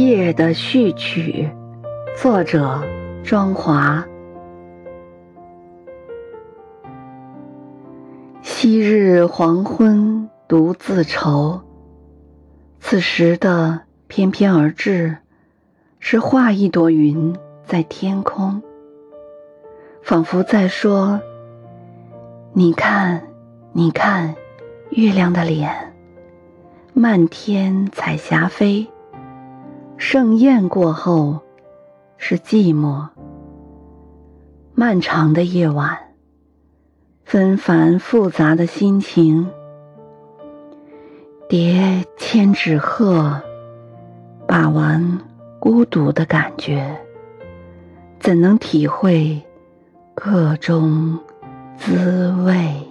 夜的序曲，作者庄华。昔日黄昏独自愁，此时的翩翩而至，是画一朵云在天空，仿佛在说：“你看，你看，月亮的脸，漫天彩霞飞。”盛宴过后，是寂寞。漫长的夜晚，纷繁复杂的心情。叠千纸鹤，把玩孤独的感觉，怎能体会个中滋味？